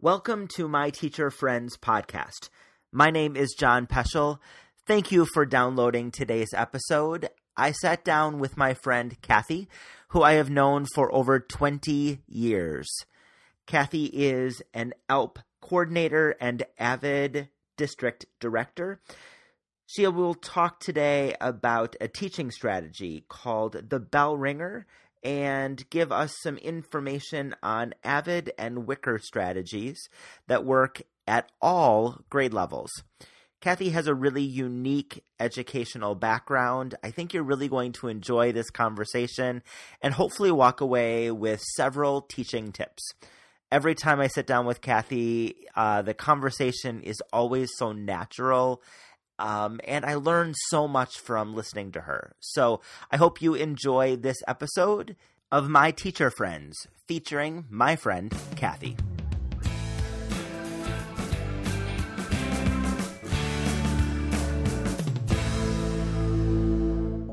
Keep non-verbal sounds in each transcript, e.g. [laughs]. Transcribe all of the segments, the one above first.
Welcome to my Teacher Friends podcast. My name is John Peschel. Thank you for downloading today's episode. I sat down with my friend Kathy, who I have known for over 20 years. Kathy is an ALP coordinator and AVID district director. She will talk today about a teaching strategy called the Bell Ringer and give us some information on Avid and WICOR strategies that work at all grade levels. Kathy has a really unique educational background. I think you're really going to enjoy this conversation and hopefully walk away with several teaching tips. Every time I sit down with Kathy, uh, the conversation is always so natural um, and I learned so much from listening to her. So I hope you enjoy this episode of My Teacher Friends featuring my friend, Kathy.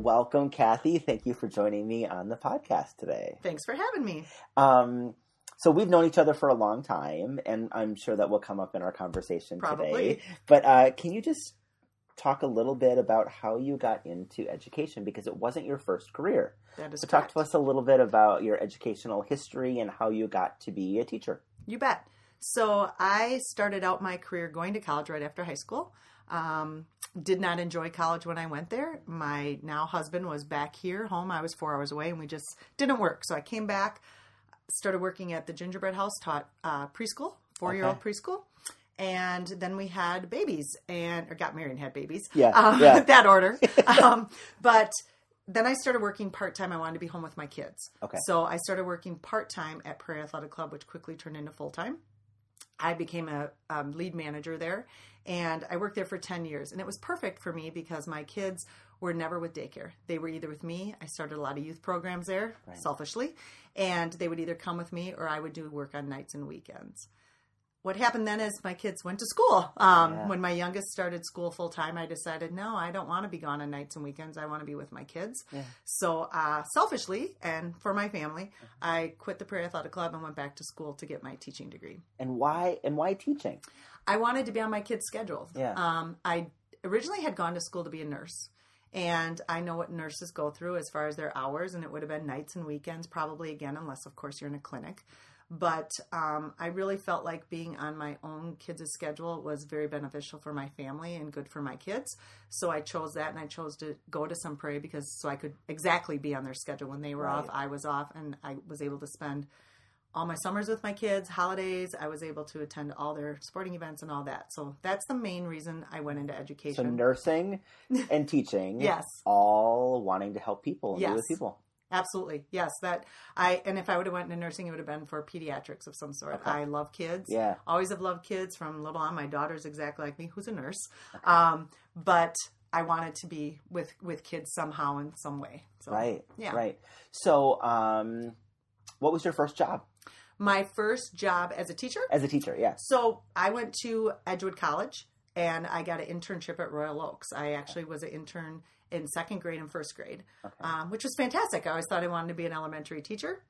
Welcome, Kathy. Thank you for joining me on the podcast today. Thanks for having me. Um, so we've known each other for a long time, and I'm sure that will come up in our conversation Probably. today. But uh, can you just talk a little bit about how you got into education because it wasn't your first career. That is so correct. talk to us a little bit about your educational history and how you got to be a teacher. You bet. So I started out my career going to college right after high school. Um, did not enjoy college when I went there. My now husband was back here home. I was four hours away, and we just didn't work. So I came back, started working at the Gingerbread House, taught uh, preschool, four year old Okay. preschool. And then we had babies and or got married and had babies. Yeah, Um, yeah. [laughs] that order. [laughs] um, but then I started working part time. I wanted to be home with my kids. Okay. So I started working part time at Prairie Athletic Club, which quickly turned into full time. I became a um, lead manager there, and I worked there for 10 years. And it was perfect for me because my kids were never with daycare. They were either with me. I started a lot of youth programs there, selfishly, and they would either come with me or I would do work on nights and weekends. What happened then is my kids went to school. Um, Yeah. When my youngest started school full time, I decided, no, I don't want to be gone on nights and weekends. I want to be with my kids. So, uh, selfishly and for my family, I quit the Prairie Athletic Club and went back to school to get my teaching degree. And why and why teaching? I wanted to be on my kids' schedule. Yeah. Um, I originally had gone to school to be a nurse. And I know what nurses go through as far as their hours, and it would have been nights and weekends, probably again, unless, of course, you're in a clinic. But um, I really felt like being on my own kids' schedule was very beneficial for my family and good for my kids. So I chose that, and I chose to go to Sun Prairie because so I could exactly be on their schedule when they were Right. off. I was off, and I was able to spend all my summers with my kids, holidays. I was able to attend all their sporting events and all that. So that's the main reason I went into education. So nursing and [laughs] teaching, Yes. all wanting to help people and be Yes. with people. Absolutely, yes. That I and if I would have went into nursing, it would have been for pediatrics of some sort. Okay. I love kids. Yeah. always have loved kids from little on. My daughter's exactly like me, who's a nurse. Um, but I wanted to be with with kids somehow in some way. So, Right. Yeah. Right. So, um, what was your first job My first job as a teacher. as a teacher? yeah. So I went to Edgewood College and I got an internship at Royal Oaks. I actually was an intern in second grade and first grade, um, which was fantastic. I always thought I wanted to be an elementary teacher.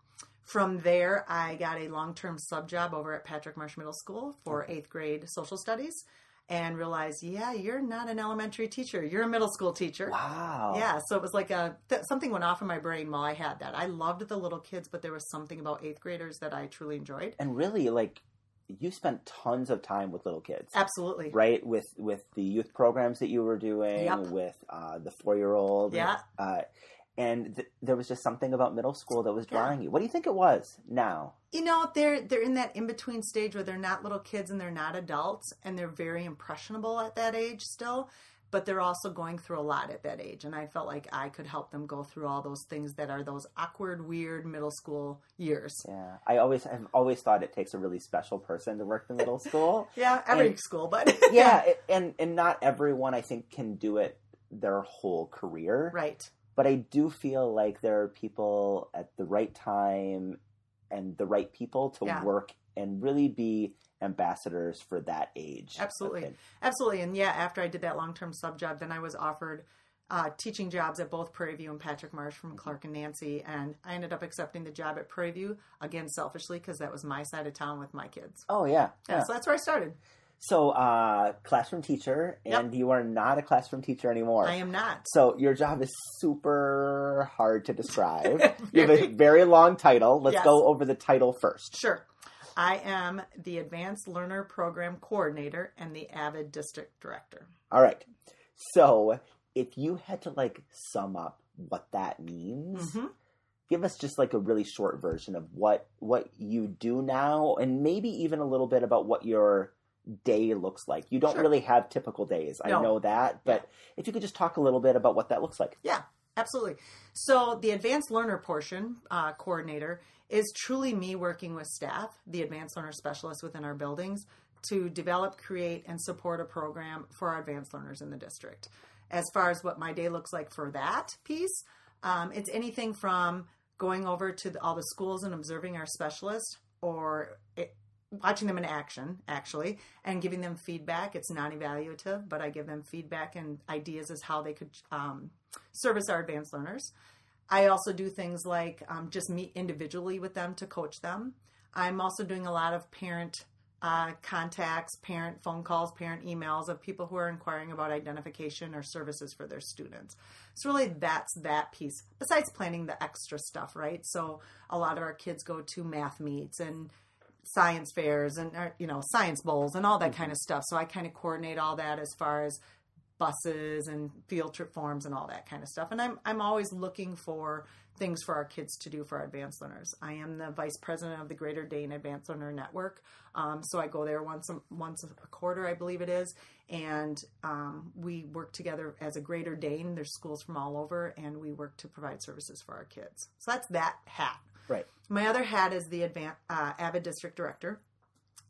From there, I got a long term sub job over at Patrick Marsh Middle School for eighth grade social studies and realized, yeah, you're not an elementary teacher, you're a middle school teacher. Wow. Yeah, so it was like a th- something went off in my brain while I had that. I loved the little kids, but there was something about eighth graders that I truly enjoyed. And really, like, you spent tons of time with little kids. Absolutely. right with with the youth programs that you were doing Yep. with uh, the four year old Yeah. uh, and th- there was just something about middle school that was Yeah. drawing you what do you think it was now you know they're they're in that in between stage where they're not little kids and they're not adults and they're very impressionable at that age still but they're also going through a lot at that age and i felt like i could help them go through all those things that are those awkward weird middle school years. Yeah i always have always thought it takes a really special person to work the middle [laughs] school. Yeah every And- school but [laughs] yeah. it- and and not everyone i think can do it their whole career. Right. But i do feel like there are people at the right time and the right people to Yeah. work and really be ambassadors for that age Absolutely. Absolutely. And yeah, after I did that long term sub job, then I was offered uh, teaching jobs at both Prairie View and Patrick Marsh from Clark and Nancy, and I ended up accepting the job at Prairie View again selfishly because that was my side of town with my kids. Oh yeah, Yeah, so that's where I started. So, uh, classroom teacher, and Yep. you are not a classroom teacher anymore. I am not. So your job is super hard to describe. [laughs] you have a very long title. Let's Yes. go over the title first. Sure. I am the Advanced Learner Program Coordinator and the AVID District Director. All right. So if you had to like sum up what that means, Mhm. give us just like a really short version of what what you do now, and maybe even a little bit about what your day looks like. You don't Sure. really have typical days. I know that, but if you could just talk a little bit about what that looks like. Yeah, absolutely. So the advanced learner portion uh, coordinator is truly me working with staff, the advanced learner specialists within our buildings, to develop, create, and support a program for our advanced learners in the district. As far as what my day looks like for that piece, um, it's anything from going over to the, all the schools and observing our specialists or it, watching them in action actually and giving them feedback it's non-evaluative but i give them feedback and ideas as how they could um, service our advanced learners i also do things like um, just meet individually with them to coach them. I'm also doing a lot of parent uh, contacts parent phone calls parent emails of people who are inquiring about identification or services for their students. So really that's that piece besides planning the extra stuff right? So a lot of our kids go to math meets and science fairs and you know science bowls and all that kind of stuff. So i kind of coordinate all that as far as buses and field trip forms and all that kind of stuff. And i'm i'm always looking for things for our kids to do for our advanced learners. I am the vice president of the greater dane advanced learner network. Um, so i go there once a, once a quarter i believe it is. And um, we work together as a greater dane there's schools from all over and we work to provide services for our kids. So that's that hat. Right. my other hat is the advan uh, avid district director.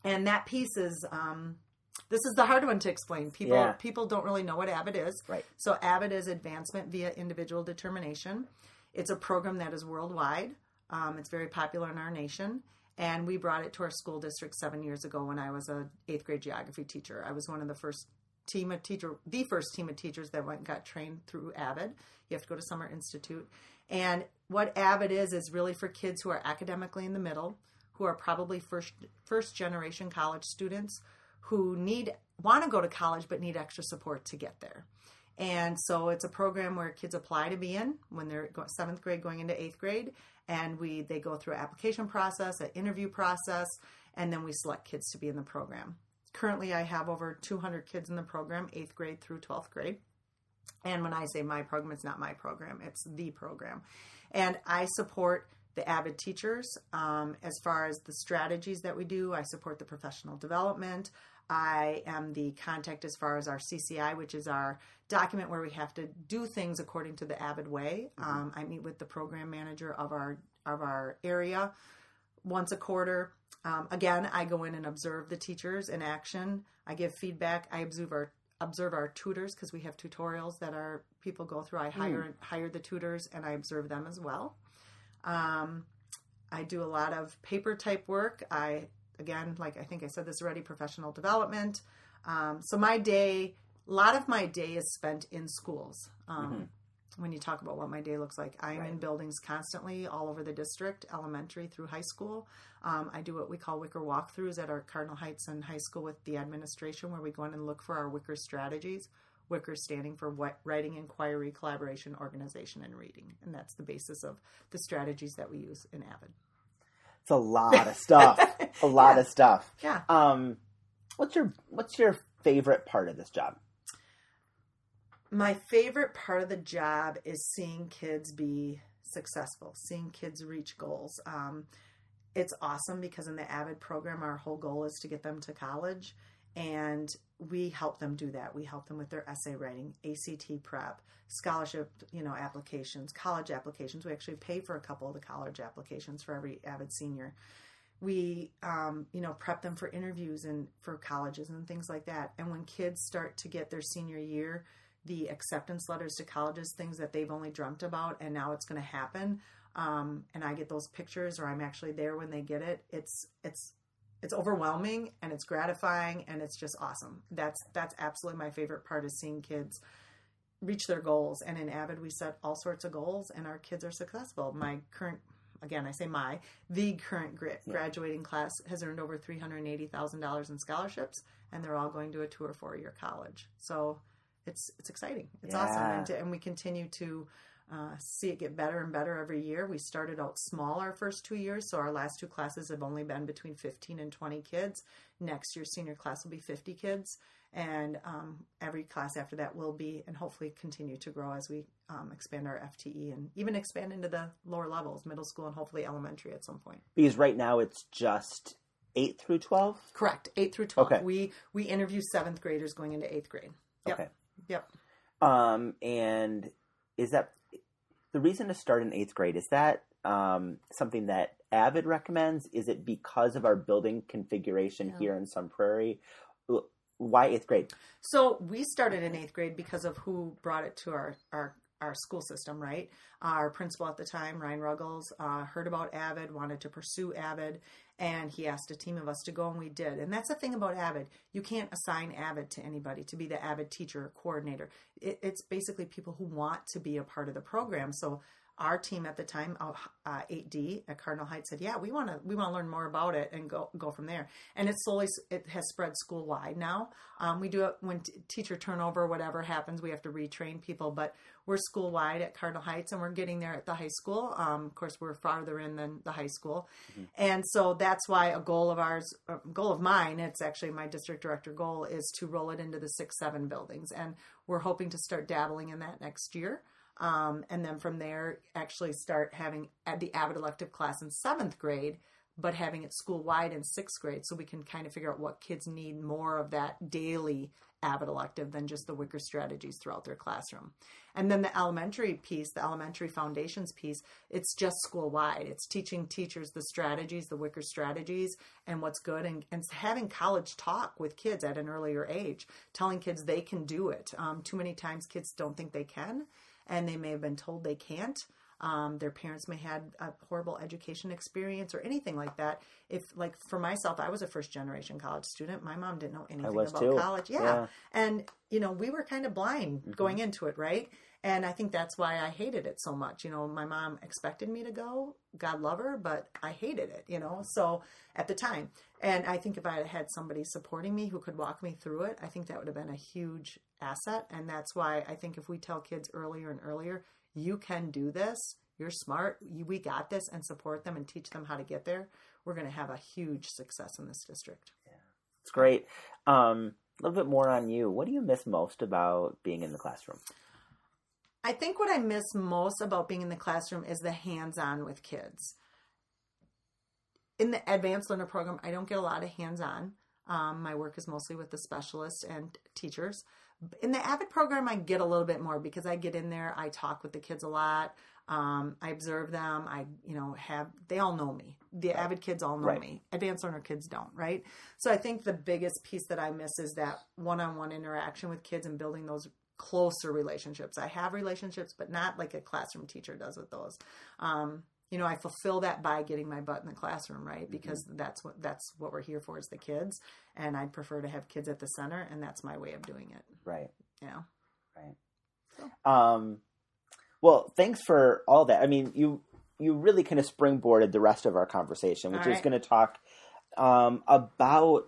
And that piece is um, this is the hard one to explain. People Yeah. people don't really know what avid is. Right. so avid is advancement via individual determination. It's a program that is worldwide. Um, it's very popular in our nation. And we brought it to our school district seven years ago when i was a eighth grade geography teacher. I was one of the first team of teacher the first team of teachers that went and got trained through avid. You have to go to summer institute. And what avid is is really for kids who are academically in the middle who are probably first first generation college students who need want to go to college but need extra support to get there and so it's a program where kids apply to be in when they're seventh grade going into eighth grade and we they go through an application process an interview process and then we select kids to be in the program currently i have over 200 kids in the program eighth grade through 12th grade and when I say my program, it's not my program, it's the program. And I support the avid teachers um, as far as the strategies that we do. I support the professional development. I am the contact as far as our CCI, which is our document where we have to do things according to the Avid way. Um, I meet with the program manager of our of our area once a quarter. Um, again, I go in and observe the teachers in action. I give feedback. I observe our observe our tutors because we have tutorials that our people go through. I hire hire the tutors and I observe them as well. Um, I do a lot of paper type work. I again, like I think I said this already, professional development. Um, so my day, a lot of my day is spent in schools. Um, When you talk about what my day looks like, I am in buildings constantly, all over the district, elementary through high school. Um, I do what we call WICOR walkthroughs at our Cardinal Heights and high school with the administration, where we go in and look for our WICOR strategies. WICOR standing for what writing, inquiry, collaboration, organization, and reading, and that's the basis of the strategies that we use in Avid. It's a lot of stuff. [laughs] a lot Yeah. of stuff. Yeah. Um, what's your what's your favorite part of this job? My favorite part of the job is seeing kids be successful, seeing kids reach goals. Um, it's awesome because in the AVID program, our whole goal is to get them to college, and we help them do that. We help them with their essay writing, ACT prep, scholarship, you know, applications, college applications. We actually pay for a couple of the college applications for every AVID senior. We, um, you know, prep them for interviews and for colleges and things like that. And when kids start to get their senior year, the acceptance letters to colleges, things that they've only dreamt about, and now it's going to happen. Um, and I get those pictures, or I'm actually there when they get it. It's it's it's overwhelming and it's gratifying and it's just awesome. That's that's absolutely my favorite part is seeing kids reach their goals. And in Avid, we set all sorts of goals, and our kids are successful. My current again, I say my, the current gra- graduating class has earned over $380,000 in scholarships, and they're all going to a two or four year college. So it's it's exciting. It's Yeah. awesome, and, to, and we continue to uh, see it get better and better every year. We started out small our first two years, so our last two classes have only been between 15 and 20 kids. Next year's senior class will be 50 kids, and um, every class after that will be, and hopefully continue to grow as we um, expand our FTE and even expand into the lower levels, middle school and hopefully elementary at some point. Because right now it's just eight through twelve. Correct, eight through 12. Okay. We we interview seventh graders going into eighth grade. Yep. Okay. Yep. Um, and is that the reason to start in eighth grade? Is that um, something that Avid recommends? Is it because of our building configuration Yeah. here in Sun Prairie? Why eighth grade? So we started in eighth grade because of who brought it to our our, our school system, right? Our principal at the time, Ryan Ruggles, uh, heard about Avid, wanted to pursue Avid, and he asked a team of us to go, and we did. And that's the thing about Avid: you can't assign Avid to anybody to be the Avid teacher or coordinator. It, it's basically people who want to be a part of the program. So our team at the time, uh, uh, 8D at Cardinal Heights, said, "Yeah, we want to we want to learn more about it and go go from there." And it slowly it has spread school wide now. Um, we do it when t- teacher turnover, whatever happens, we have to retrain people, but we're school wide at Cardinal Heights, and we're getting there at the high school. Um, of course, we're farther in than the high school, and so that's why a goal of ours, a goal of mine, it's actually my district director goal, is to roll it into the six seven buildings, and we're hoping to start dabbling in that next year. Um, and then from there, actually start having the Avid elective class in seventh grade, but having it school wide in sixth grade, so we can kind of figure out what kids need more of that daily Avid elective than just the WICOR strategies throughout their classroom. And then the elementary piece, the elementary foundations piece, it's just school wide. It's teaching teachers the strategies, the WICOR strategies, and what's good, and, and having college talk with kids at an earlier age, telling kids they can do it. Um, too many times kids don't think they can, and they may have been told they can't. Um, their parents may have had a horrible education experience or anything like that. If, like, for myself, I was a first generation college student. My mom didn't know anything about too. college. Yeah. Yeah. And, you know, we were kind of blind Mm-hmm. going into it, right? And I think that's why I hated it so much. You know, my mom expected me to go, God love her, but I hated it, you know, so at the time. And I think if I had had somebody supporting me who could walk me through it, I think that would have been a huge asset. And that's why I think if we tell kids earlier and earlier, you can do this, you're smart, we got this, and support them and teach them how to get there, we're going to have a huge success in this district. Yeah, It's great. Um, a little bit more on you. What do you miss most about being in the classroom? I think what I miss most about being in the classroom is the hands on with kids. In the advanced learner program, I don't get a lot of hands on. Um, my work is mostly with the specialists and teachers. In the AVID program, I get a little bit more because I get in there, I talk with the kids a lot. Um, I observe them. I, you know, have they all know me. The avid kids all know Right. me. Advanced learner kids don't, right? So I think the biggest piece that I miss is that one-on-one interaction with kids and building those closer relationships. I have relationships, but not like a classroom teacher does with those. Um, you know, I fulfill that by getting my butt in the classroom, right? Because that's what that's what we're here for is the kids, and I'd prefer to have kids at the center, and that's my way of doing it. Right. You know, Um, well, thanks for all that. I mean, you you really kind of springboarded the rest of our conversation, which All is going to talk um, about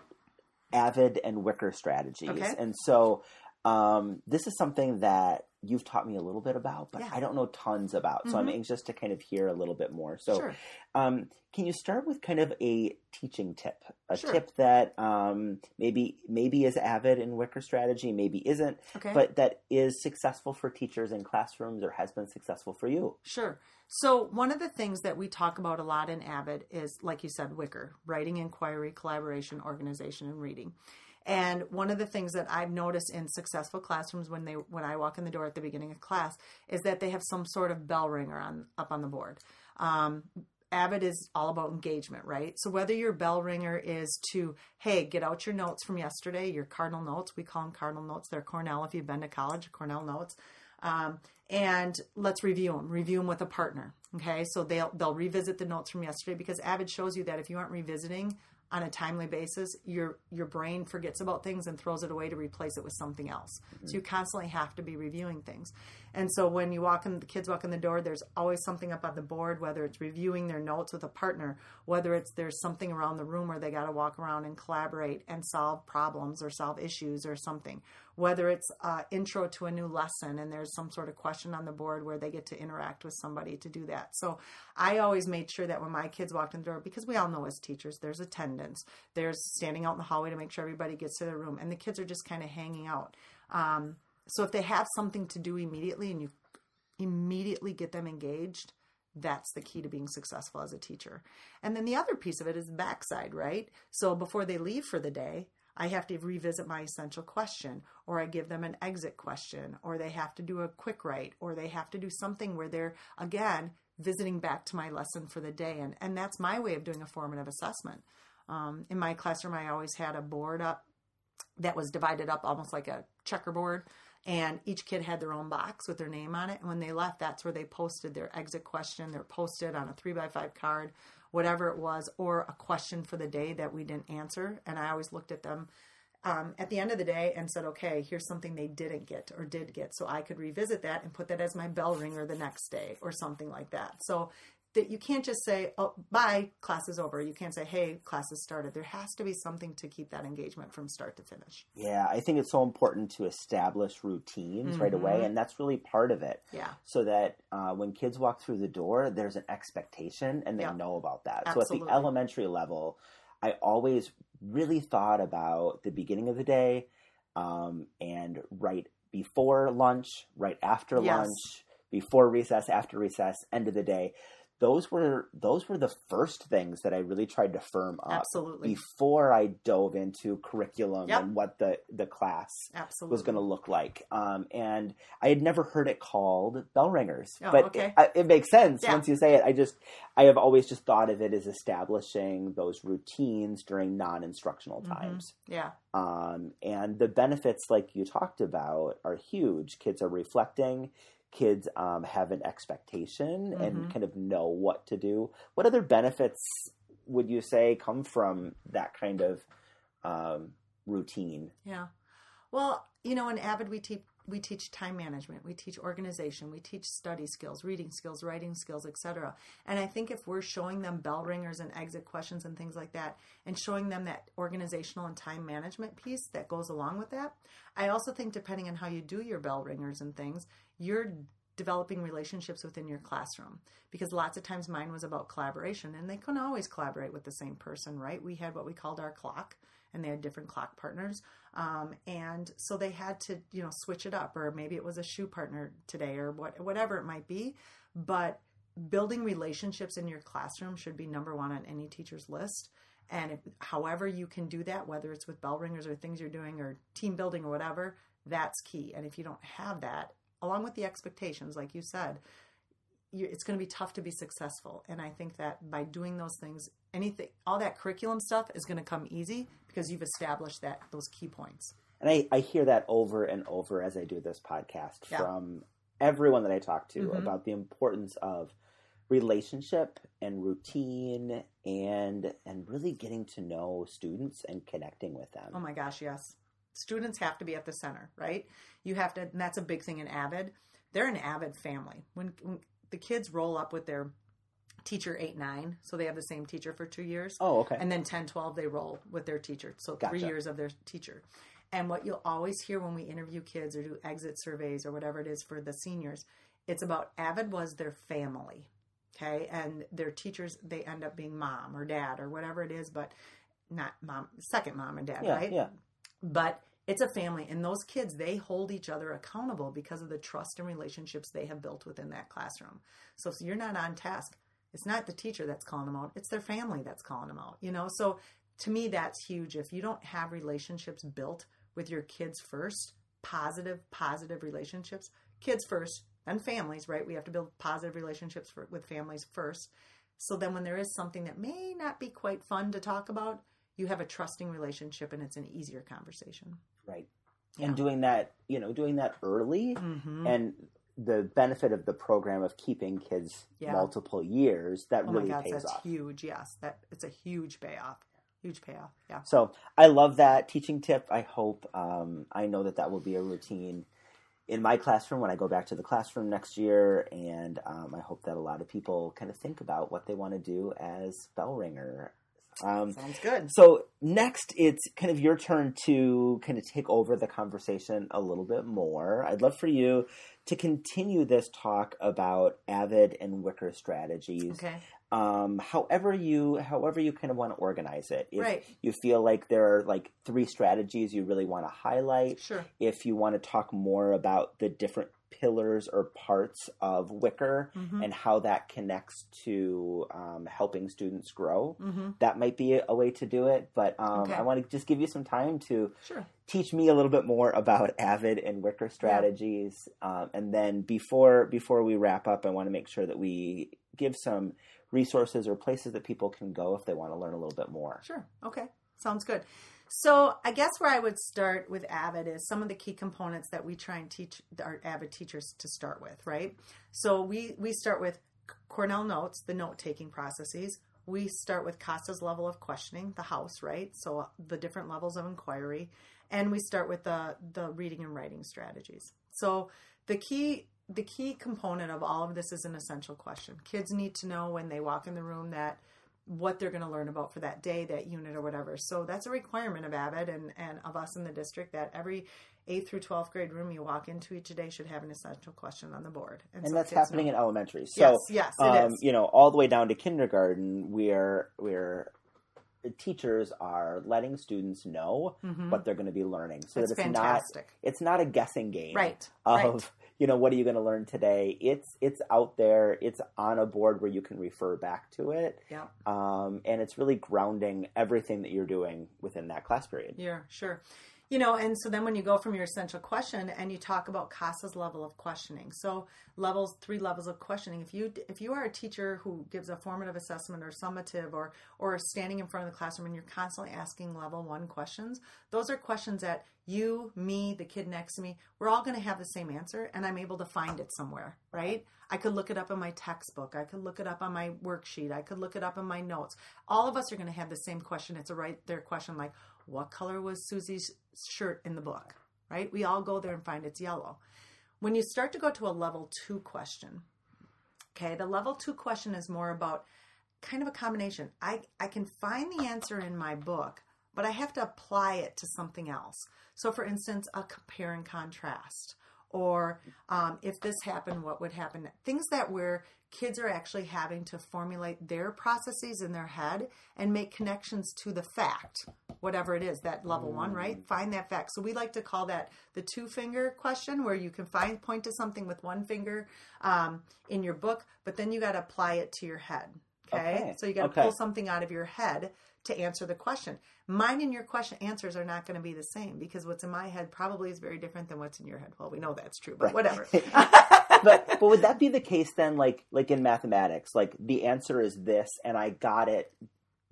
Avid and WICOR strategies. Okay. And so, um, this is something that you've taught me a little bit about, but Yeah. I don't know tons about. So I'm Mhm. anxious to kind of hear a little bit more. So, sure. um, can you start with kind of a teaching tip, a Sure. tip that um, maybe maybe is avid in WICOR strategy, maybe isn't, Okay. but that is successful for teachers in classrooms or has been successful for you? Sure. So, one of the things that we talk about a lot in AVID is, like you said, WICOR writing, inquiry, collaboration, organization, and reading. And one of the things that I've noticed in successful classrooms when they when I walk in the door at the beginning of class is that they have some sort of bell ringer on up on the board. Um, Avid is all about engagement, right? So whether your bell ringer is to, hey, get out your notes from yesterday, your Cardinal notes, we call them Cardinal notes. They're Cornell if you've been to college, Cornell notes. Um, and let's review them. Review them with a partner. Okay, so they'll they'll revisit the notes from yesterday because Avid shows you that if you aren't revisiting on a timely basis, your your brain forgets about things and throws it away to replace it with something else. So you constantly have to be reviewing things. And so when you walk in, the kids walk in the door, there's always something up on the board, whether it's reviewing their notes with a partner, whether it's there's something around the room where they got to walk around and collaborate and solve problems or solve issues or something, whether it's uh, intro to a new lesson and there's some sort of question on the board where they get to interact with somebody to do that. So I always made sure that when my kids walked in the door, because we all know as teachers, there's attendance, there's standing out in the hallway to make sure everybody gets to their room, and the kids are just kind of hanging out. Um, so if they have something to do immediately and you immediately get them engaged, that's the key to being successful as a teacher. And then the other piece of it is the backside, right? So before they leave for the day, I have to revisit my essential question, or I give them an exit question, or they have to do a quick write, or they have to do something where they're, again, visiting back to my lesson for the day. And, and that's my way of doing a formative assessment. Um, in my classroom, I always had a board up that was divided up almost like a checkerboard and each kid had their own box with their name on it. And when they left that's where they posted their exit question they're posted on a three by five card whatever it was or a question for the day that we didn't answer. And i always looked at them um, at the end of the day and said okay here's something they didn't get or did get. So i could revisit that and put that as my bell ringer the next day or something like that. So that you can't just say, "Oh, bye, class is over." You can't say, "Hey, class has started." There has to be something to keep that engagement from start to finish. Yeah, I think it's so important to establish routines mm-hmm. right away, and that's really part of it. Yeah. So that uh, when kids walk through the door, there's an expectation, and they yeah. know about that. Absolutely. So at the elementary level, I always really thought about the beginning of the day, um, and right before lunch, right after yes. lunch, before recess, after recess, end of the day those were those were the first things that I really tried to firm up Absolutely. before I dove into curriculum yep. and what the the class Absolutely. was going to look like. Um, and I had never heard it called bell ringers, oh, but okay. it, it, makes sense yeah. once you say it. I just I have always just thought of it as establishing those routines during non instructional mm-hmm. times. Yeah. Um, and the benefits, like you talked about, are huge. Kids are reflecting kids um, have an expectation mm-hmm. and kind of know what to do. What other benefits would you say come from that kind of um, routine? Yeah. Well, you know, in Avid, we teach we teach time management, we teach organization, we teach study skills, reading skills, writing skills, etc. And I think if we're showing them bell ringers and exit questions and things like that, and showing them that organizational and time management piece that goes along with that, I also think depending on how you do your bell ringers and things, you're developing relationships within your classroom because lots of times mine was about collaboration and they couldn't always collaborate with the same person right we had what we called our clock and they had different clock partners. Um, and so they had to you know switch it up or maybe it was a shoe partner today or what whatever it might be. But building relationships in your classroom should be number one on any teacher's list. And if, however you can do that whether it's with bell ringers or things you're doing or team building or whatever that's key. And if you don't have that along with the expectations, like you said, it's going to be tough to be successful. And I think that by doing those things, anything, all that curriculum stuff is going to come easy because you've established that those key points. And I, I hear that over and over as I do this podcast yeah. from everyone that I talk to mm-hmm. about the importance of relationship and routine and and really getting to know students and connecting with them. Oh my gosh, yes students have to be at the center, right? You have to, and that's a big thing in Avid. They're an Avid family. When, when the kids roll up with their teacher 8 9 so they have the same teacher for two years. Oh okay. And then 10 12 they roll with their teacher. So gotcha. three years of their teacher. And what you'll always hear when we interview kids or do exit surveys or whatever it is for the seniors it's about avid was their family okay? And their teachers they end up being mom or dad or whatever it is but not mom second mom and dad yeah, right? yeah. But it's a family and those kids they hold each other accountable because of the trust and relationships they have built within that classroom. So if you're not on task it's not the teacher that's calling them out it's their family that's calling them out you know so to me that's huge if you don't have relationships built with your kids first positive positive relationships kids first then families right we have to build positive relationships for, with families first so then when there is something that may not be quite fun to talk about you have a trusting relationship and it's an easier conversation. Right. Yeah. And doing that, you know, doing that early mm-hmm. and the benefit of the program of keeping kids yeah. multiple years that oh really God, pays that's off. huge. Yes, that it's a huge payoff. huge payoff. Yeah. So I love that teaching tip. I hope um, I know that that will be a routine in my classroom when I go back to the classroom next year, and um, I hope that a lot of people kind of think about what they want to do as bell ringer. Um, Sounds good. so next, it's kind of your turn to kind of take over the conversation a little bit more. I'd love for you to continue this talk about Avid and WICOR strategies. Okay. Um, however you, however you kind of want to organize it. If Right. you feel like there are like three strategies you really want to highlight, Sure. if you want to talk more about the different pillars or parts of WICOR Mhm. and how that connects to um, helping students grow, Mm-hmm. that might be a way to do it. But um, Okay. I want to just give you some time to Sure. teach me a little bit more about [laughs] Avid and WICOR strategies, um, and then before before we wrap up, I want to make sure that we give some resources or places that people can go if they want to learn a little bit more. Sure. Okay. Sounds good. So I guess where I would start with Avid is some of the key components that we try and teach our Avid teachers to start with, right? So we we start with Cornell notes, the note taking processes. We start with Costa's level of questioning, the house, right? So the different levels of inquiry, and we start with the the reading and writing strategies. So the key the key component of all of this is an essential question. Kids need to know when they walk in the room that what they're going to learn about for that day, that unit, or whatever. So that's a requirement of Avid and, and of us in the district that every 8th through 12th grade room you walk into each day should have an essential question on the board. And so that's happening know. in elementary. So Yes, yes, um, you know, all the way down to kindergarten, we're, we're, teachers are letting students know Mhm. what they're going to be learning, so That's that it's fantastic. not it's not a guessing game, Right, Of right. You know, what are you going to learn today? It's it's out there. It's on a board where you can refer back to it, Yeah, um, and it's really grounding everything that you're doing within that class period. yeah, sure. You know, and so then when you go from your essential question and you talk about Costa's level of questioning, so levels, three levels of questioning. If you if you are a teacher who gives a formative assessment or summative or or standing in front of the classroom and you're constantly asking level one questions, those are questions that you, me, the kid next to me, we're all going to have the same answer, and I'm able to find it somewhere, right? I could look it up in my textbook. I could look it up on my worksheet. I could look it up in my notes. All of us are going to have the same question. It's a right there question like, what color was Susie's shirt in the book? Right? We all go there and find it's yellow. When you start to go to a level two question, okay, the level two question is more about kind of a combination. I, I can find the answer in my book, but I have to apply it to something else. So, for instance, a compare and contrast, or um, if this happened, what would happen? Things that where kids are actually having to formulate their processes in their head and make connections to the fact, whatever it is, that level one, right? Find that fact. So we like to call that the two finger question, where you can find point to something with one finger um, in your book, but then you got to apply it to your head. Okay, Okay. so you got to Okay. pull something out of your head to answer the question. Mine and your question answers are not going to be the same because what's in my head probably is very different than what's in your head. Well, we know that's true, but whatever. [laughs] but but would that be the case then like like in mathematics like the answer is this and i got it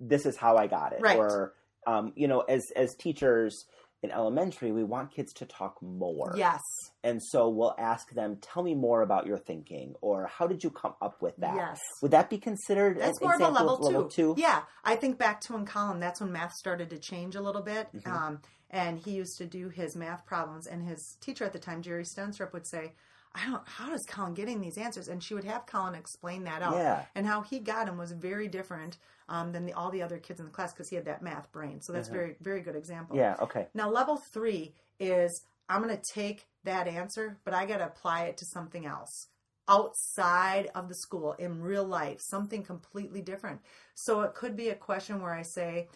this is how i got it Right. or um, you know as as teachers in elementary we want kids to talk more yes, and so we'll ask them tell me more about your thinking or how did you come up with that Yes. would that be considered that's an more of a level, level two. Yeah, I think back to in Colin, that's when math started to change a little bit. Mm-hmm. Um, and he used to do his math problems, and his teacher at the time, Jerry Stenstrup, would say, I don't. How does Colin getting these answers? And she would have Colin explain that out, Yeah. and how he got them was very different um, than the, all the other kids in the class because he had that math brain. So that's very, very good example. Yeah okay Now, level three is I'm going to take that answer, but I got to apply it to something else outside of the school in real life, something completely different. So it could be a question where I say,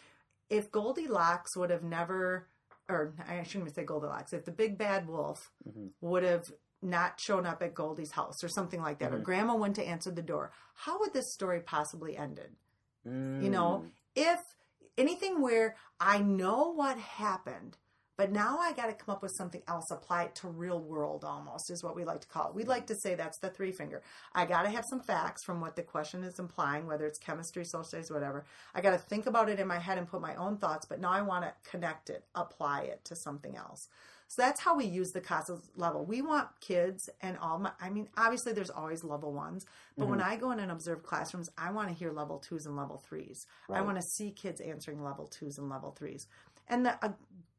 if Goldilocks would have never, or I shouldn't even say Goldilocks, if the big bad wolf would have not shown up at Goldie's house or something like that, or grandma went to answer the door, how would this story possibly ended? You know, Mm. if anything where I know what happened, but now I got to come up with something else, apply it to real world almost is what we like to call it. We'd like to say that's the three finger. I got to have some facts from what the question is implying, whether it's chemistry, social studies, whatever. I got to think about it in my head and put my own thoughts, but now I want to connect it, apply it to something else. So that's how we use the Costa level. We want kids and all my, I mean, obviously there's always level ones, but Mm-hmm. when I go in and observe classrooms, I want to hear level twos and level threes. I want to see kids answering level twos and level threes. And the, a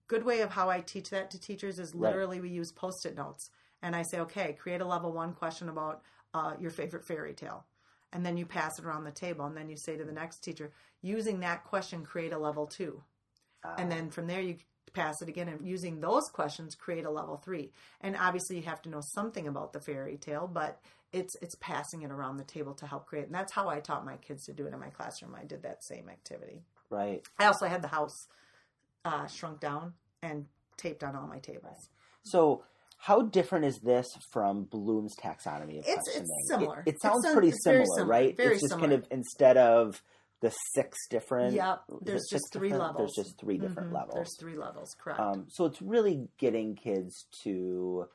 good way of how I teach that to teachers is Right. literally we use post it notes. And I say, okay, create a level one question about uh, your favorite fairy tale. And then you pass it around the table. And then you say to the next teacher, using that question, create a level two. And then from there, you pass it again. And using those questions, create a level three. And obviously, you have to know something about the fairy tale, but it's it's passing it around the table to help create. And that's how I taught my kids to do it in my classroom. I did that same activity. right. I also had the house uh, shrunk down and taped on all my tables. So, how different is this from Bloom's taxonomy of It's- it's similar. It, it sounds sim- pretty it's similar, similar. right? Very it's just similar. kind of instead of the six different. Yep, there's just three different? levels. There's just 3 different Mhm, levels. There's three levels, correct? Um, so it's really getting kids to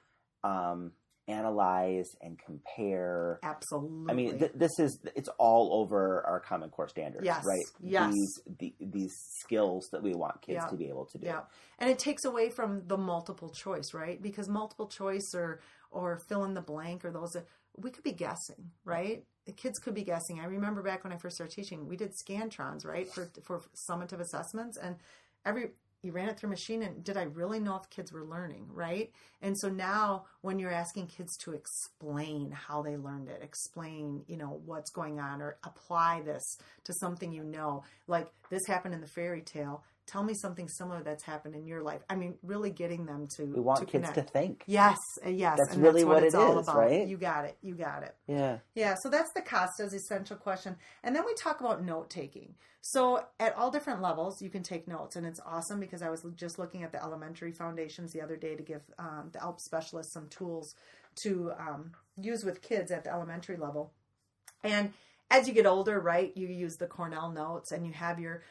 um, analyze and compare. Absolutely. I mean, th- this is it's all over our Common Core standards, Yes, right? yes. These the, these skills that we want kids Yeah. to be able to do. Yeah, and it takes away from the multiple choice, right? Because multiple choice or or fill in the blank or those we could be guessing, right? The kids could be guessing. I remember back when I first started teaching, we did scantrons, right, for for summative assessments, and every you ran it through machine and did I really know if kids were learning, right? And so now when you're asking kids to explain how they learned it, explain, you know, what's going on or apply this to something you know, like this happened in the fairy tale, tell me something similar that's happened in your life. I mean, really getting them to We want to kids connect. to think. Yes, uh, yes. That's and really that's what, what it's it all is, about. right? You got it. You got it. Yeah. Yeah, so that's the Costa's essential question. And then we talk about note taking. So at all different levels, you can take notes. And it's awesome because I was just looking at the elementary foundations the other day to give um, the ALP specialists some tools to um, use with kids at the elementary level. And as you get older, right, you use the Cornell notes and you have your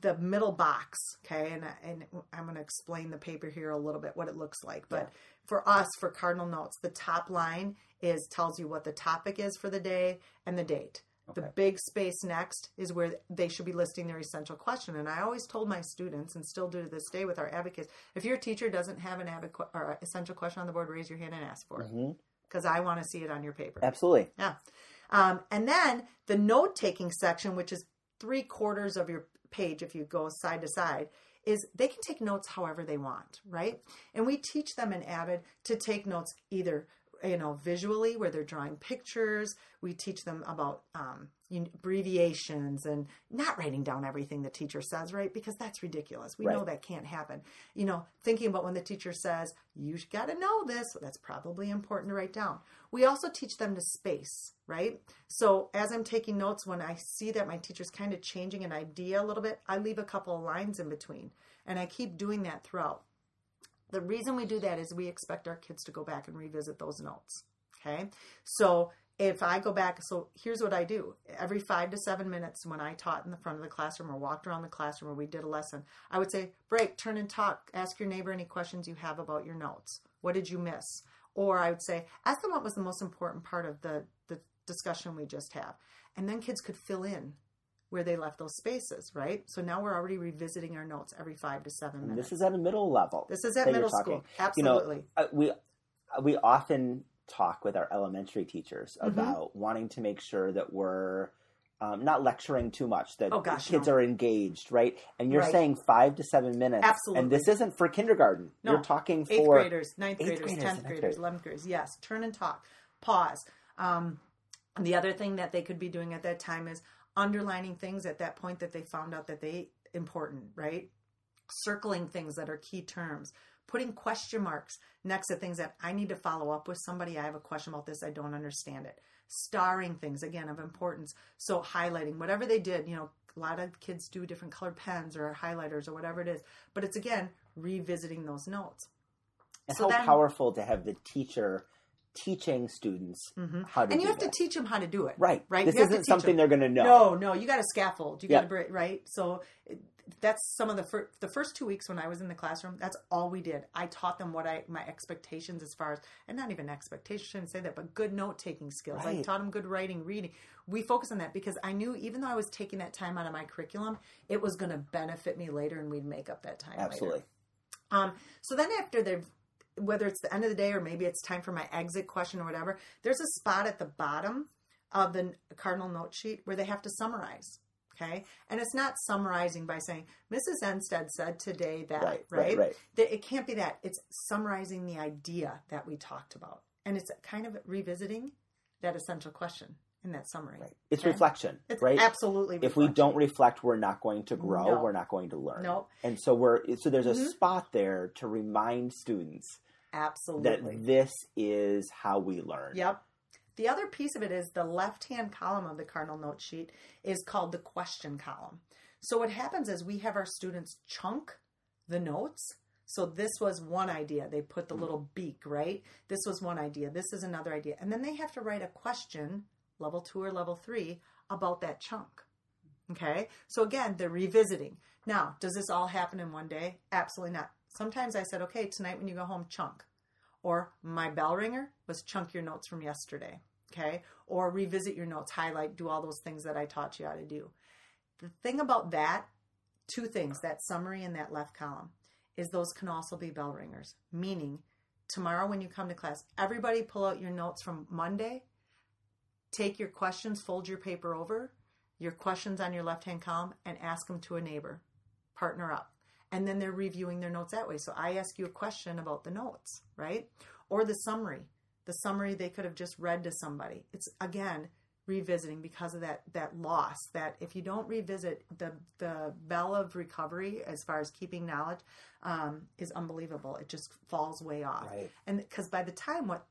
the middle box, okay? And and I'm going to explain the paper here a little bit what it looks like. But for us for Cardinal notes, the top line is tells you what the topic is for the day and the date. The big space next is where they should be listing their essential question. And I always told my students, and still do to this day with our advocates, if your teacher doesn't have an advocate or essential question on the board, raise your hand and ask for it because I want to see it on your paper. Absolutely. Yeah. Um, and then the note taking section, which is three quarters of your page if you go side to side, is they can take notes however they want, right? And we teach them in Avid to take notes either you know visually where they're drawing pictures we teach them about um, abbreviations and not writing down everything the teacher says right? Because that's ridiculous. We know that can't happen. You know thinking about when the teacher says you've got to know this that's probably important to write down. We also teach them to space right? So as i'm taking notes when i see that my teacher's kind of changing an idea a little bit i leave a couple of lines in between and i keep doing that throughout. The reason we do that is we expect our kids to go back and revisit those notes. Okay. So if I go back, so here's what I do every five to seven minutes when I taught in the front of the classroom or walked around the classroom or we did a lesson, I would say, break, turn and talk, ask your neighbor any questions you have about your notes. What did you miss? Or I would say, ask them what was the most important part of the, the discussion we just had. And then kids could fill in where they left those spaces, right? So now we're already revisiting our notes every five to seven And minutes. this is at a middle level. This is at middle school. Absolutely. You know, uh, we we often talk with our elementary teachers Mm-hmm. about wanting to make sure that we're um, not lecturing too much, that Oh, gosh, kids no. are engaged, right? And you're Right. saying five to seven minutes. Absolutely. And this isn't for kindergarten. No. You're talking eighth for graders, ninth graders, graders, tenth ninth graders, graders. eleventh graders. Yes, turn and talk, pause. Um, the other thing that they could be doing at that time is underlining things at that point that they found out that they important, right? Circling things that are key terms, putting question marks next to things that I need to follow up with somebody. I have a question about this. I don't understand it. Starring things again of importance. So highlighting whatever they did, you know, a lot of kids do different colored pens or highlighters or whatever it is. But it's again revisiting those notes. and so how then- powerful to have the teacher teaching students how to Mm-hmm. and you have that. to teach them how to do it. right. Right. This You isn't something them. they're going to know. No, no, you got to scaffold. You Yeah. got to right. So that's some of the fir- the first two weeks when I was in the classroom. That's all we did. I taught them what I my expectations as far as and not even expectations. Shouldn't say that, but good note taking skills. I taught them good writing, reading. We focus on that because I knew even though I was taking that time out of my curriculum, it was going to benefit me later, and we'd make up that time. later. Absolutely. Um, so then after they've whether it's the end of the day or maybe it's time for my exit question or whatever, there's a spot at the bottom of the cardinal note sheet where they have to summarize. Okay. And it's not summarizing by saying, Mrs. Enstead said today that, Right, right? right, right. That It can't be that. It's summarizing the idea that we talked about. And it's kind of revisiting that essential question in that summary. Right. It's Okay. reflection, It's right? absolutely If we don't reflect, we're not going to grow. No. We're not going to learn. Nope. And so we're so there's a Mhm. spot there to remind students Absolutely. that this is how we learn. Yep. The other piece of it is the left hand column of the Cardinal Note sheet is called the question column. So what happens is we have our students chunk the notes. So this was one idea. They put the little beak, right? This was one idea. This is another idea. And then they have to write a question, level two or level three, about that chunk. Okay? So again, they're revisiting. Now, does this all happen in one day? Absolutely not. Sometimes I said, okay, tonight when you go home, chunk. Or my bell ringer was chunk your notes from yesterday. Okay. Or revisit your notes, highlight, do all those things that I taught you how to do. The thing about that, two things, that summary and that left column, is those can also be bell ringers. Meaning, tomorrow when you come to class, everybody pull out your notes from Monday, take your questions, fold your paper over, your questions on your left hand column, and ask them to a neighbor. Partner up and then they're reviewing their notes that way. So I ask you a question about the notes, right? Or the summary. The summary they could have just read to somebody. It's again revisiting because of that that loss that if you don't revisit the the bell of recovery as far as keeping knowledge um, is unbelievable it just falls way off Right. and because by the time what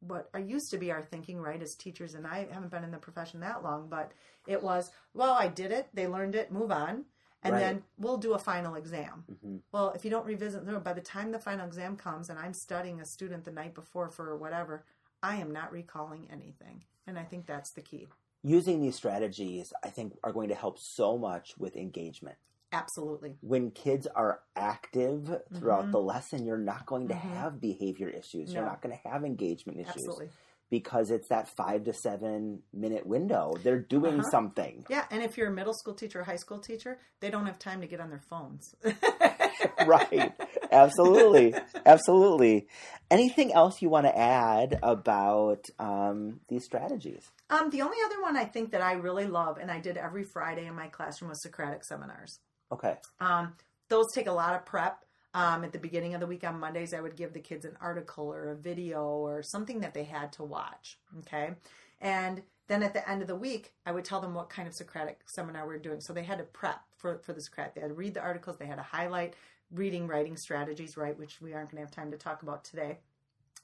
what I used to be our thinking right as teachers and I haven't been in the profession that long but it was well I did it they learned it move on and Right. then we'll do a final exam hmm well, if you don't revisit, by the time the final exam comes and I'm studying a student the night before for whatever, I am not recalling anything. And I think that's the key. Using these strategies, I think, are going to help so much with engagement. Absolutely. When kids are active throughout Mhm. the lesson, you're not going to Mhm. have behavior issues. You're not going to have engagement issues Absolutely. because it's that five to seven minute window. They're doing Uh-huh. something. Yeah. And if you're a middle school teacher or high school teacher, they don't have time to get on their phones. [laughs] [laughs] right. Absolutely. Absolutely. Anything else you want to add about um, these strategies? Um, the only other one I think that I really love, and I did every Friday in my classroom, was Socratic seminars. Okay. Um, those take a lot of prep. Um, at the beginning of the week on Mondays, I would give the kids an article or a video or something that they had to watch. Okay. And then at the end of the week, I would tell them what kind of Socratic seminar we are doing. So they had to prep for, for the Socratic. They had to read the articles, they had to highlight reading, writing strategies, right, which we aren't going to have time to talk about today.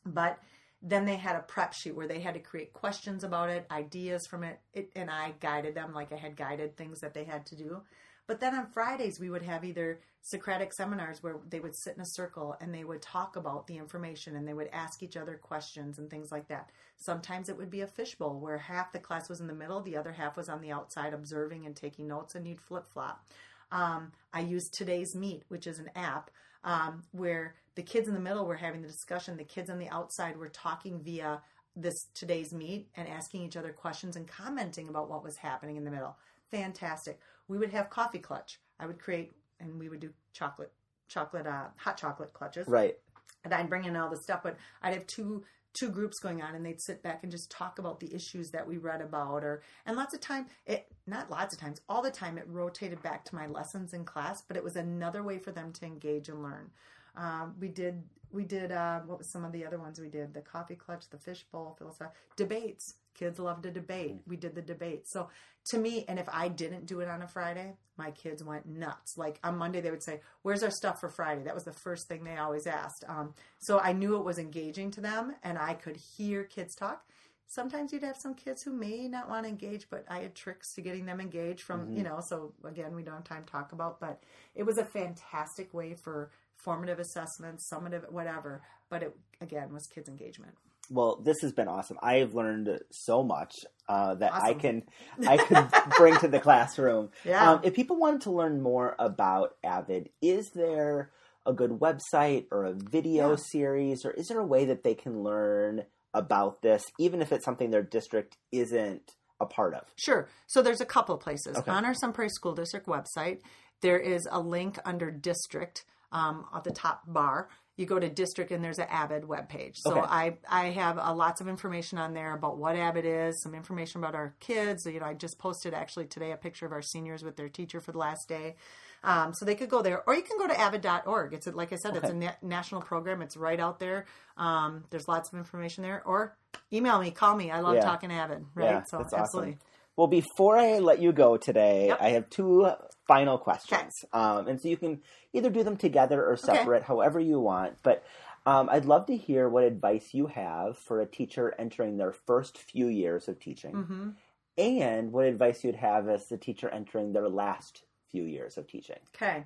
But then they had a prep sheet where they had to create questions about it, ideas from it, it and I guided them like I had guided things that they had to do. But then on Fridays, we would have either Socratic seminars where they would sit in a circle and they would talk about the information and they would ask each other questions and things like that. Sometimes it would be a fishbowl where half the class was in the middle, the other half was on the outside observing and taking notes, and you'd flip flop. Um, I used Today's Meet, which is an app um, where the kids in the middle were having the discussion, the kids on the outside were talking via this Today's Meet and asking each other questions and commenting about what was happening in the middle. Fantastic. We would have coffee clutch. I would create, and we would do chocolate, chocolate, uh, hot chocolate clutches Right. and I'd bring in all the stuff, but I'd have two two groups going on and they'd sit back and just talk about the issues that we read about or and lots of time it not lots of times all the time it rotated back to my lessons in class but it was another way for them to engage and learn um, we did we did uh, what was some of the other ones we did the coffee clutch the fishbowl philosophy debates kids love to debate. We did the debate. So to me and if i didn't do it on a friday my kids went nuts. Like on monday they would say where's our stuff for friday? That was the first thing they always asked. Um, so i knew it was engaging to them and i could hear kids talk. Sometimes you'd have some kids who may not want to engage but i had tricks to getting them engaged from you know so again we don't have time to talk about but it was a fantastic way for formative assessments summative whatever but it again was kids engagement Well, this has been awesome. I have learned so much uh, that I can I can [laughs] bring to the classroom. Yeah. Um, if people wanted to learn more about Avid, is there a good website or a video Yeah. series, or is there a way that they can learn about this, even if it's something their district isn't a part of? Sure. So there's a couple of places. Okay. On our Sun Prairie School District website, there is a link under district um, at the top bar. You go to district and there's an Avid webpage. So Okay. I I have uh, lots of information on there about what Avid is, some information about our kids. So, you know, I just posted actually today a picture of our seniors with their teacher for the last day. Um, so they could go there, or you can go to avid.org. It's a, like I said, it's a na- national program. It's right out there. Um, there's lots of information there. Or email me, call me. I love Yeah. talking Avid. Right? Yeah, so that's awesome. Well, before I let you go today, Yep. I have two final questions. Um, and so you can either do them together or separate, however you want. But um, I'd love to hear what advice you have for a teacher entering their first few years of teaching, hmm and what advice you'd have as a teacher entering their last few years of teaching. Okay.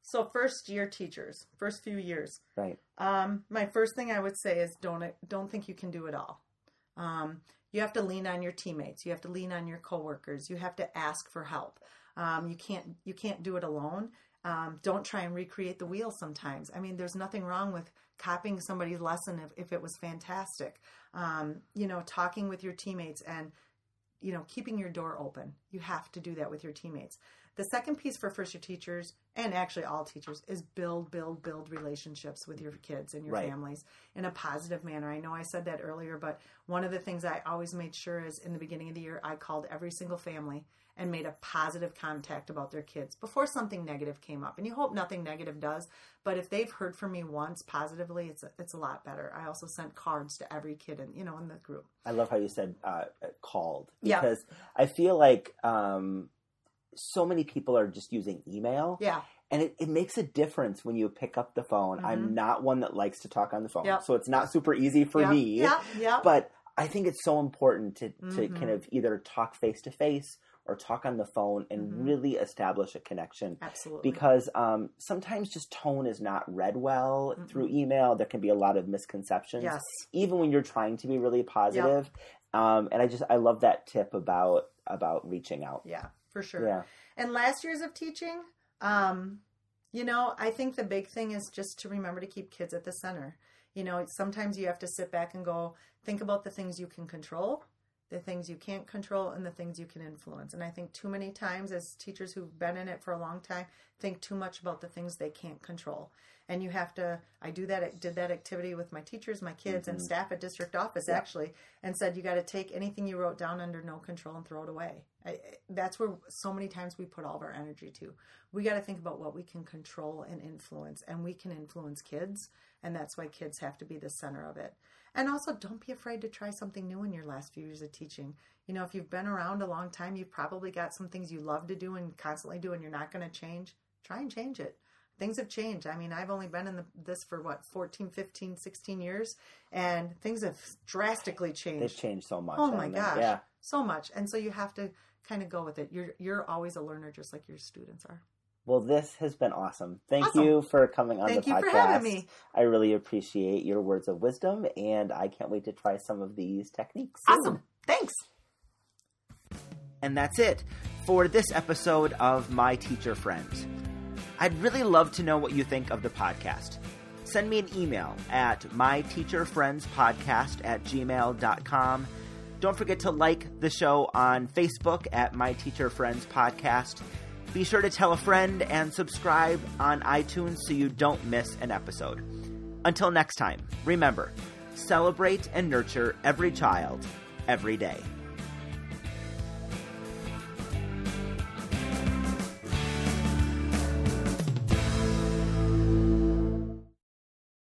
So first year teachers, first few years. Right. Um, my first thing I would say is don't don't think you can do it all. Um, you have to lean on your teammates. You have to lean on your coworkers. You have to ask for help. Um, you can't you can't do it alone. Um, don't try and recreate the wheel. Sometimes I mean, there's nothing wrong with copying somebody's lesson if, if it was fantastic. Um, you know, talking with your teammates and you know keeping your door open. You have to do that with your teammates. The second piece for first year teachers and actually all teachers is build, build, build relationships with your kids and your Right. families in a positive manner. I know I said that earlier, but one of the things I always made sure is in the beginning of the year, I called every single family and made a positive contact about their kids before something negative came up. And you hope nothing negative does, but if they've heard from me once positively, it's a, it's a lot better. I also sent cards to every kid in you know in the group. I love how you said uh, called Yeah. because I feel like um, so many people are just using email. Yeah, and it, it makes a difference when you pick up the phone. I'm not one that likes to talk on the phone, Mm-hmm. Yep. so it's not super easy for yeah, me. Yeah, yeah. But I think it's so important to, to Mhm. kind of either talk face to face or talk on the phone and Mhm. really establish a connection. Absolutely. Because um, sometimes just tone is not read well Mm-mm. through email. There can be a lot of misconceptions, yes. even when you're trying to be really positive. Um, and I just I love that tip about about reaching out. Yeah, for sure. Yeah, And last years of teaching, um, you know, I think the big thing is just to remember to keep kids at the center. You know, sometimes you have to sit back and go, think about the things you can control, the things you can't control, and the things you can influence. And I think too many times, as teachers who've been in it for a long time, think too much about the things they can't control. And you have to. I do that. Did that activity with my teachers, my kids, and Mhm. staff at district office Yeah. actually, and said you got to take anything you wrote down under no control and throw it away. I- that's where so many times we put all of our energy to. We got to think about what we can control and influence, and we can influence kids, and that's why kids have to be the center of it. And also, don't be afraid to try something new in your last few years of teaching. You know, if you've been around a long time, you've probably got some things you love to do and constantly do, and you're not going to change. Try and change it. Things have changed. I mean, I've only been in the, this for what, 14, 15, 16 years, and things have drastically changed they've changed so much. Oh my they? gosh. Yeah. so much and so you have to kind of go with it you're you're always a learner just like your students are Well, this has been awesome. Thank Awesome. you for coming on thank the you podcast. for having me I really appreciate your words of wisdom, and I can't wait to try some of these techniques. soon. awesome thanks And that's it for this episode of My Teacher Friends. I'd really love to know what you think of the podcast. Send me an email at myteacherfriendspodcast at gmail.com. Don't forget to like the show on Facebook at My Teacher Friends Podcast. Be sure to tell a friend and subscribe on iTunes so you don't miss an episode. Until next time, remember celebrate and nurture every child every day.